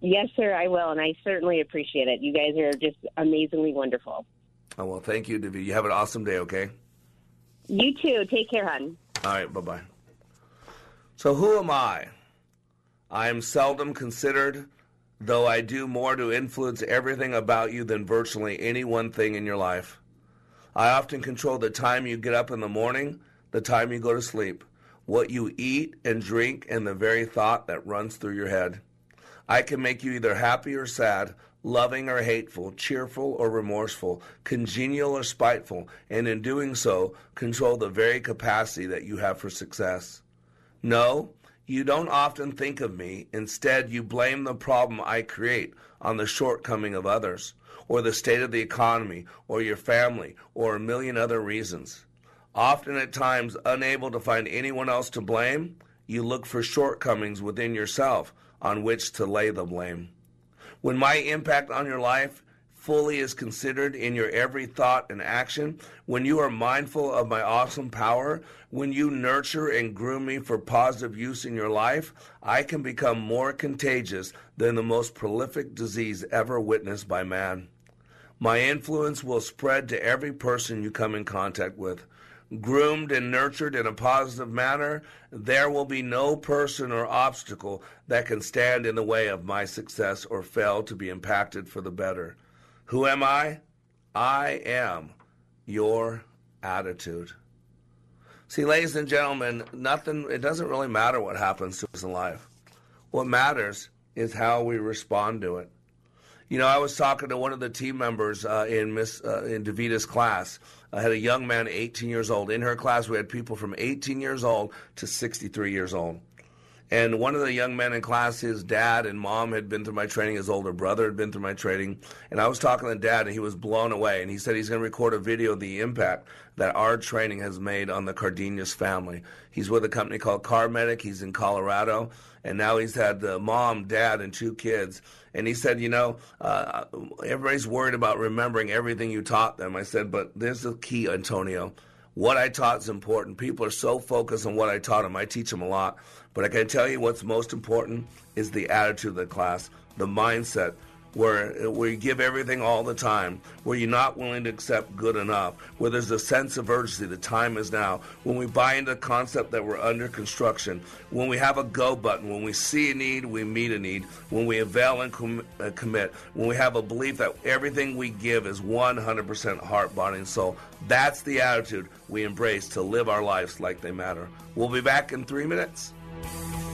Yes, sir, I will, and I certainly appreciate it. You guys are just amazingly wonderful. Oh, well, thank you, Debbie. You have an awesome day, okay? You too. Take care, hon. All right, bye bye. So, who am I? I am seldom considered though I do more to influence everything about you than virtually any one thing in your life. I often control the time you get up in the morning, the time you go to sleep, what you eat and drink, and the very thought that runs through your head. I can make you either happy or sad, loving or hateful, cheerful or remorseful, congenial or spiteful, and in doing so, control the very capacity that you have for success. No, you don't often think of me. Instead, you blame the problem I create on the shortcoming of others, or the state of the economy, or your family, or a million other reasons. Often at times, unable to find anyone else to blame, you look for shortcomings within yourself on which to lay the blame. When my impact on your life fully is considered in your every thought and action, when you are mindful of my awesome power, when you nurture and groom me for positive use in your life, I can become more contagious than the most prolific disease ever witnessed by man. My influence will spread to every person you come in contact with. Groomed and nurtured in a positive manner, there will be no person or obstacle that can stand in the way of my success or fail to be impacted for the better. Who am I? I am your attitude. See, ladies and gentlemen, nothing, it doesn't really matter what happens to us in life. What matters is how we respond to it. You know, I was talking to one of the team members uh, in Miss uh, in Davita's class. I had a young man, 18 years old. In her class, we had people from 18 years old to 63 years old. And one of the young men in class, his dad and mom had been through my training. His older brother had been through my training. And I was talking to dad, and he was blown away. And he said he's going to record a video of the impact that our training has made on the Cardenas family. He's with a company called Car Medic. He's in Colorado. And now he's had the mom, dad, and two kids. And he said, You know, uh, everybody's worried about remembering everything you taught them. I said, But there's the key, Antonio. What I taught is important. People are so focused on what I taught them. I teach them a lot. But I can tell you what's most important is the attitude of the class, the mindset, where, where you give everything all the time, where you're not willing to accept good enough, where there's a sense of urgency, the time is now, when we buy into the concept that we're under construction, when we have a go button, when we see a need, we meet a need, when we avail and com- uh, commit, when we have a belief that everything we give is 100% heart, body, and soul. That's the attitude we embrace to live our lives like they matter. We'll be back in three minutes. Thank you.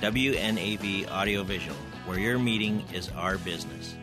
WNAV Audiovisual, where your meeting is our business.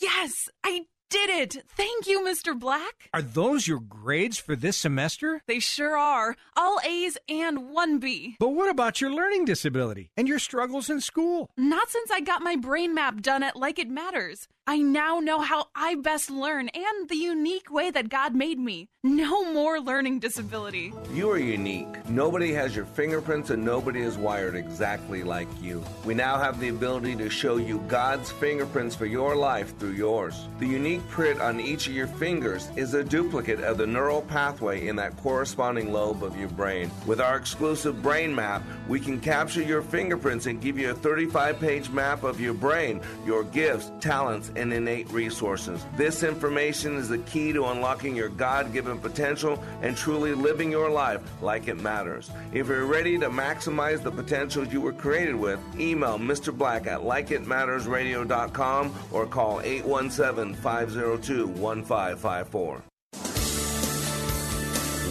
Yes, I did it! Thank you, Mr. Black. Are those your grades for this semester? They sure are. All A's and one B. But what about your learning disability and your struggles in school? Not since I got my brain map done at Like It Matters. I now know how I best learn and the unique way that God made me. No more learning disability. You are unique. Nobody has your fingerprints and nobody is wired exactly like you. We now have the ability to show you God's fingerprints for your life through yours. The unique print on each of your fingers is a duplicate of the neural pathway in that corresponding lobe of your brain. With our exclusive brain map, we can capture your fingerprints and give you a 35 page map of your brain, your gifts, talents, and innate resources. This information is the key to unlocking your God given potential and truly living your life like it matters. If you're ready to maximize the potential you were created with, email Mr. Black at likeitmattersradio.com or call 817 502 1554.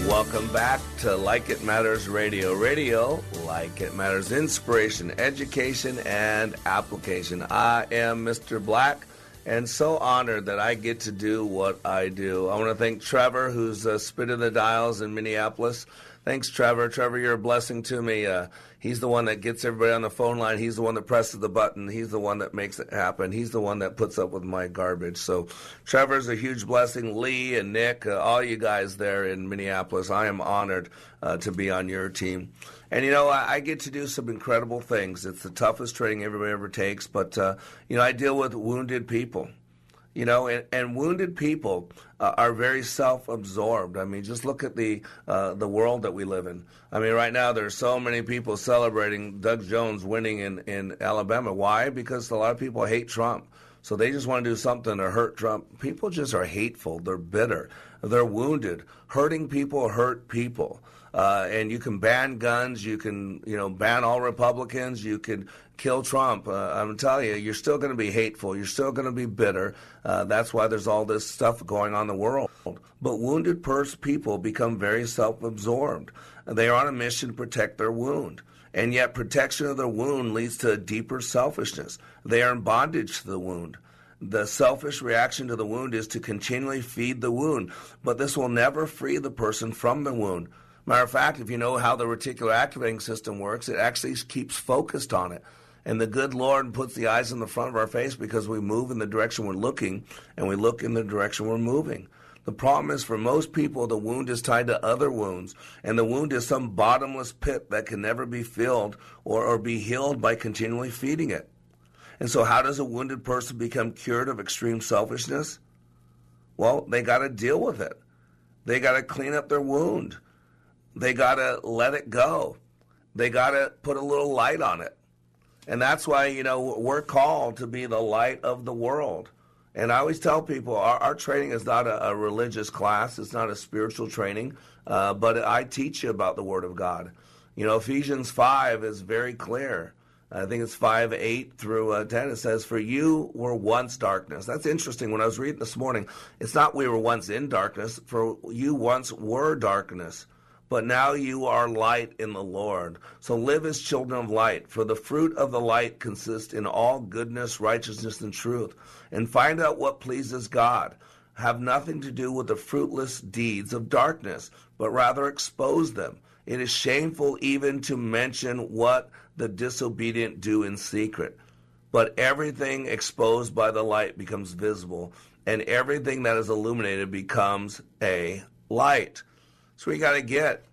Welcome back to Like It Matters Radio. Radio, like it matters, inspiration, education, and application. I am Mr. Black and so honored that I get to do what I do. I want to thank Trevor, who's uh, spinning the dials in Minneapolis. Thanks, Trevor. Trevor, you're a blessing to me. Uh, he's the one that gets everybody on the phone line. He's the one that presses the button. He's the one that makes it happen. He's the one that puts up with my garbage. So, Trevor's a huge blessing. Lee and Nick, uh, all you guys there in Minneapolis, I am honored uh, to be on your team. And you know, I, I, get to do some incredible things. It's the toughest training everybody ever takes, but uh, you know, I deal with wounded people you know, and, and wounded people uh, are very self-absorbed. I mean, just look at the uh, the world that we live in. I mean, right now there's so many people celebrating Doug Jones winning in in Alabama. Why? Because a lot of people hate Trump. So they just want to do something to hurt Trump. People just are hateful. They're bitter. They're wounded. Hurting people hurt people. Uh, and you can ban guns. You can, you know, ban all Republicans. You can kill Trump. Uh, I'm telling you, you're still going to be hateful. You're still going to be bitter. Uh, that's why there's all this stuff going on in the world. But wounded pers- people become very self-absorbed. They are on a mission to protect their wound. And yet, protection of their wound leads to a deeper selfishness. They are in bondage to the wound. The selfish reaction to the wound is to continually feed the wound, but this will never free the person from the wound. Matter of fact, if you know how the reticular activating system works, it actually keeps focused on it. And the good Lord puts the eyes in the front of our face because we move in the direction we're looking and we look in the direction we're moving. The problem is for most people, the wound is tied to other wounds, and the wound is some bottomless pit that can never be filled or, or be healed by continually feeding it. And so, how does a wounded person become cured of extreme selfishness? Well, they got to deal with it. They got to clean up their wound. They got to let it go. They got to put a little light on it. And that's why, you know, we're called to be the light of the world. And I always tell people our, our training is not a, a, religious class, it's not a spiritual training, uh, but I teach you about the Word of God. You know, Ephesians 5 is very clear. I think it's 5 8 through uh, 10. It says, For you were once darkness. That's interesting. When I was reading this morning, it's not we were once in darkness, for you once were darkness but now you are light in the Lord. So live as children of light, for the fruit of the light consists in all goodness, righteousness, and truth. And find out what pleases God. Have nothing to do with the fruitless deeds of darkness, but rather expose them. It is shameful even to mention what the disobedient do in secret. But everything exposed by the light becomes visible, and everything that is illuminated becomes a light. So we got to get.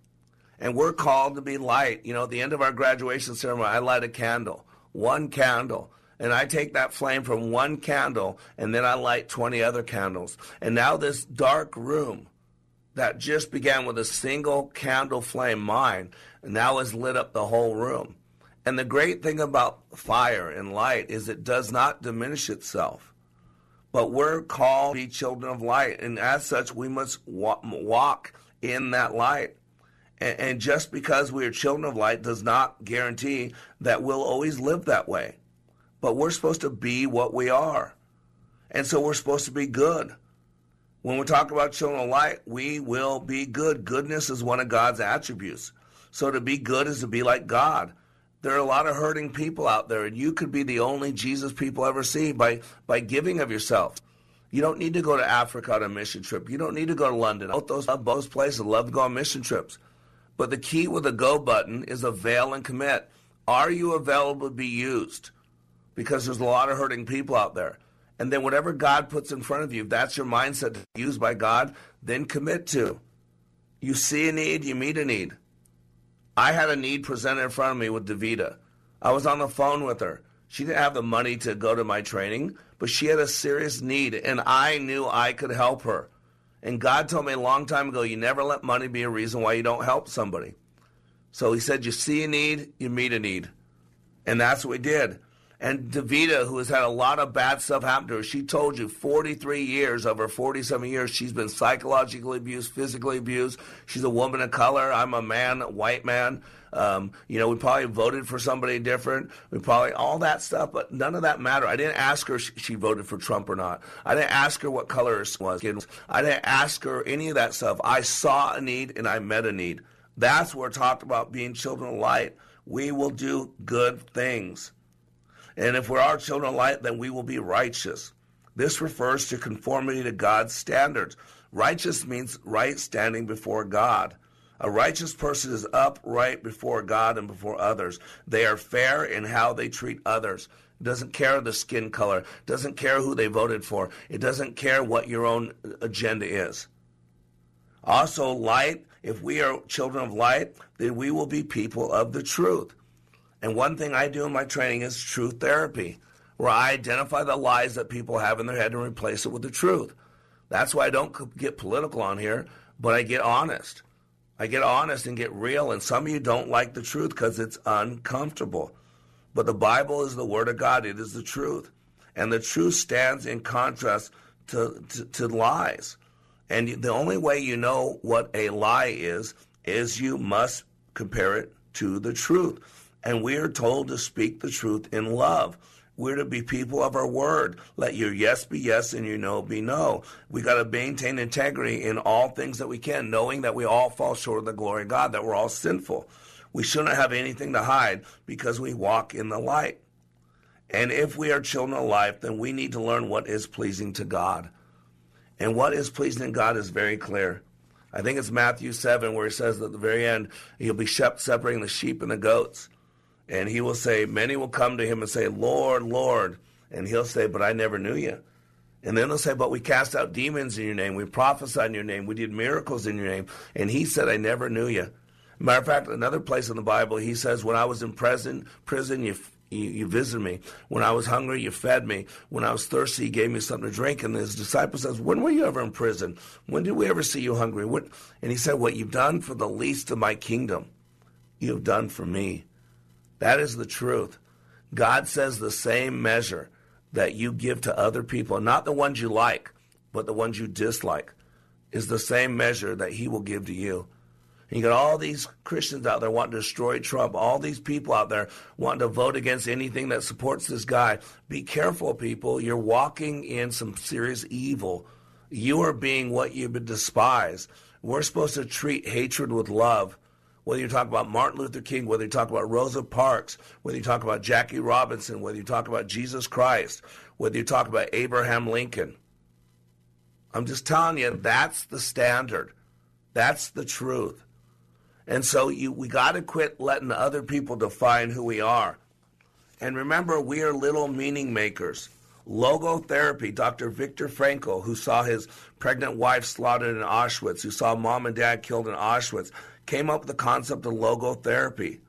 And we're called to be light. You know, at the end of our graduation ceremony, I light a candle, one candle. And I take that flame from one candle and then I light 20 other candles. And now this dark room that just began with a single candle flame, mine, now has lit up the whole room. And the great thing about fire and light is it does not diminish itself. But we're called to be children of light. And as such, we must walk in that light. And, and just because we are children of light does not guarantee that we'll always live that way. But we're supposed to be what we are. And so we're supposed to be good. When we talk about children of light, we will be good. Goodness is one of God's attributes. So to be good is to be like God. There are a lot of hurting people out there, and you could be the only Jesus people ever see by, by giving of yourself. You don't need to go to Africa on a mission trip. You don't need to go to London. Both those, both places love to go on mission trips. But the key with the go button is avail and commit. Are you available to be used? Because there's a lot of hurting people out there. And then whatever God puts in front of you, if that's your mindset used by God, then commit to. You see a need, you meet a need. I had a need presented in front of me with Davita. I was on the phone with her. She didn't have the money to go to my training, but she had a serious need, and I knew I could help her. And God told me a long time ago, you never let money be a reason why you don't help somebody. So He said, you see a need, you meet a need. And that's what we did. And Davita, who has had a lot of bad stuff happen to her, she told you 43 years of her 47 years, she's been psychologically abused, physically abused. She's a woman of color. I'm a man, white man. Um, you know, we probably voted for somebody different. We probably all that stuff, but none of that mattered. I didn't ask her if she voted for Trump or not. I didn't ask her what color her was. I didn't ask her any of that stuff. I saw a need and I met a need. That's where we're talked about being children of light. We will do good things. And if we are our children of light, then we will be righteous. This refers to conformity to God's standards. Righteous means right standing before God. A righteous person is upright before God and before others. They are fair in how they treat others. Doesn't care the skin color. Doesn't care who they voted for. It doesn't care what your own agenda is. Also, light, if we are children of light, then we will be people of the truth. And one thing I do in my training is truth therapy, where I identify the lies that people have in their head and replace it with the truth. That's why I don't get political on here, but I get honest. I get honest and get real, and some of you don't like the truth because it's uncomfortable. But the Bible is the Word of God, it is the truth. And the truth stands in contrast to, to, to lies. And the only way you know what a lie is, is you must compare it to the truth. And we are told to speak the truth in love. We're to be people of our word. Let your yes be yes and your no be no. We got to maintain integrity in all things that we can, knowing that we all fall short of the glory of God, that we're all sinful. We shouldn't have anything to hide because we walk in the light. And if we are children of life, then we need to learn what is pleasing to God. And what is pleasing to God is very clear. I think it's Matthew 7 where he says at the very end, he'll be separating the sheep and the goats. And he will say, Many will come to him and say, Lord, Lord. And he'll say, But I never knew you. And then they'll say, But we cast out demons in your name. We prophesied in your name. We did miracles in your name. And he said, I never knew you. Matter of fact, another place in the Bible, he says, When I was in prison, prison, you you, you visited me. When I was hungry, you fed me. When I was thirsty, you gave me something to drink. And his disciple says, When were you ever in prison? When did we ever see you hungry? What? And he said, What you've done for the least of my kingdom, you have done for me. That is the truth. God says the same measure that you give to other people, not the ones you like, but the ones you dislike, is the same measure that He will give to you. And you got all these Christians out there wanting to destroy Trump, all these people out there wanting to vote against anything that supports this guy. Be careful, people. You're walking in some serious evil. You are being what you've been despised. We're supposed to treat hatred with love whether you talk about Martin Luther King, whether you talk about Rosa Parks, whether you talk about Jackie Robinson, whether you talk about Jesus Christ, whether you talk about Abraham Lincoln. I'm just telling you, that's the standard. That's the truth. And so you, we got to quit letting other people define who we are. And remember, we are little meaning makers. Logotherapy, Dr. Viktor Frankl, who saw his pregnant wife slaughtered in Auschwitz, who saw mom and dad killed in Auschwitz, came up with the concept of logotherapy.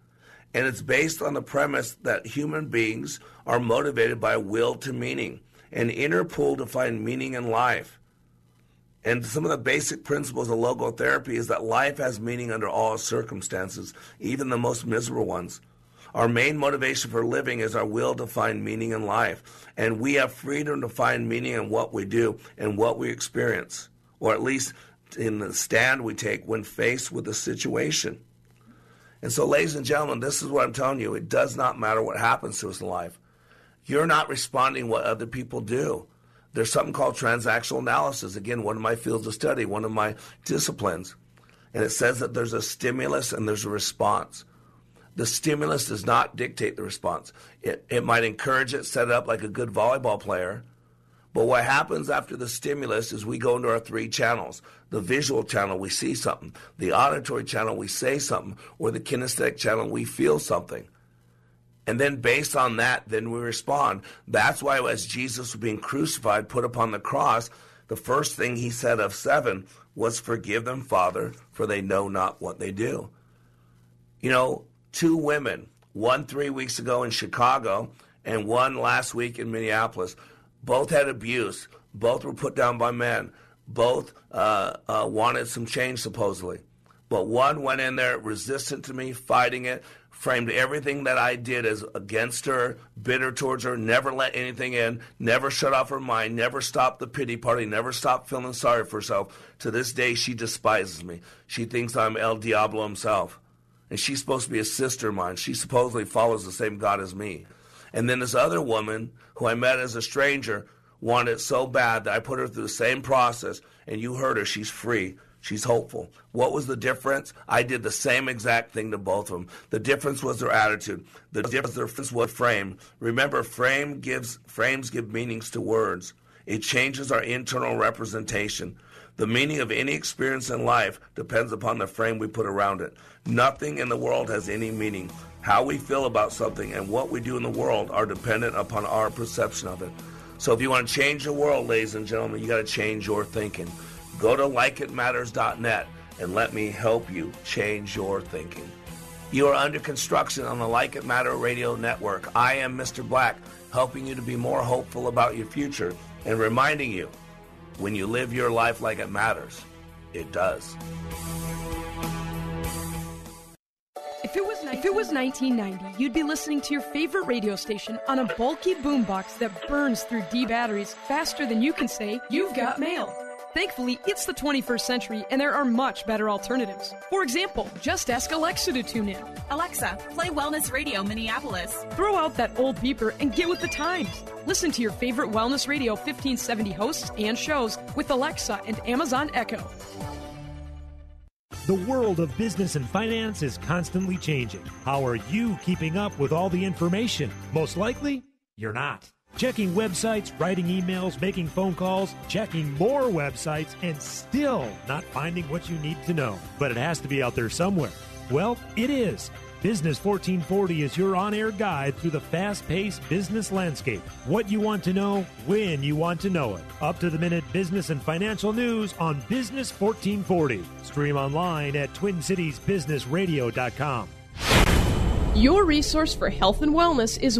And it's based on the premise that human beings are motivated by will to meaning, an inner pull to find meaning in life. And some of the basic principles of logotherapy is that life has meaning under all circumstances, even the most miserable ones. Our main motivation for living is our will to find meaning in life. And we have freedom to find meaning in what we do and what we experience, or at least in the stand we take when faced with a situation. And so, ladies and gentlemen, this is what I'm telling you. It does not matter what happens to us in life. You're not responding what other people do. There's something called transactional analysis. Again, one of my fields of study, one of my disciplines. And it says that there's a stimulus and there's a response. The stimulus does not dictate the response. It, it might encourage it, set it up like a good volleyball player, but what happens after the stimulus is we go into our three channels. The visual channel, we see something. The auditory channel, we say something. Or the kinesthetic channel, we feel something. And then based on that, then we respond. That's why as Jesus was being crucified, put upon the cross, the first thing he said of seven was, Forgive them, Father, for they know not what they do. You know, two women, one three weeks ago in Chicago and one last week in Minneapolis both had abuse. Both were put down by men. Both uh, uh, wanted some change, supposedly. But one went in there resistant to me, fighting it, framed everything that I did as against her, bitter towards her, never let anything in, never shut off her mind, never stopped the pity party, never stopped feeling sorry for herself. To this day, she despises me. She thinks I'm El Diablo himself. And she's supposed to be a sister of mine. She supposedly follows the same God as me. And then this other woman who I met as a stranger wanted it so bad that I put her through the same process, and you heard her. She's free. She's hopeful. What was the difference? I did the same exact thing to both of them. The difference was their attitude. The difference was frame. Remember, frame gives frames give meanings to words. It changes our internal representation. The meaning of any experience in life depends upon the frame we put around it. Nothing in the world has any meaning. How we feel about something and what we do in the world are dependent upon our perception of it. So if you want to change the world, ladies and gentlemen, you got to change your thinking. Go to likeitmatters.net and let me help you change your thinking. You are under construction on the Like It Matter radio network. I am Mr. Black, helping you to be more hopeful about your future and reminding you when you live your life like it matters, it does. If it was if it was 1990, you'd be listening to your favorite radio station on a bulky boombox that burns through D batteries faster than you can say you've got mail. Thankfully, it's the 21st century and there are much better alternatives. For example, just ask Alexa to tune in. Alexa, play Wellness Radio Minneapolis. Throw out that old beeper and get with the times. Listen to your favorite Wellness Radio 1570 hosts and shows with Alexa and Amazon Echo. The world of business and finance is constantly changing. How are you keeping up with all the information? Most likely, you're not. Checking websites, writing emails, making phone calls, checking more websites, and still not finding what you need to know. But it has to be out there somewhere. Well, it is. Business 1440 is your on air guide through the fast paced business landscape. What you want to know, when you want to know it. Up to the minute business and financial news on Business 1440. Stream online at TwinCitiesBusinessRadio.com. Your resource for health and wellness is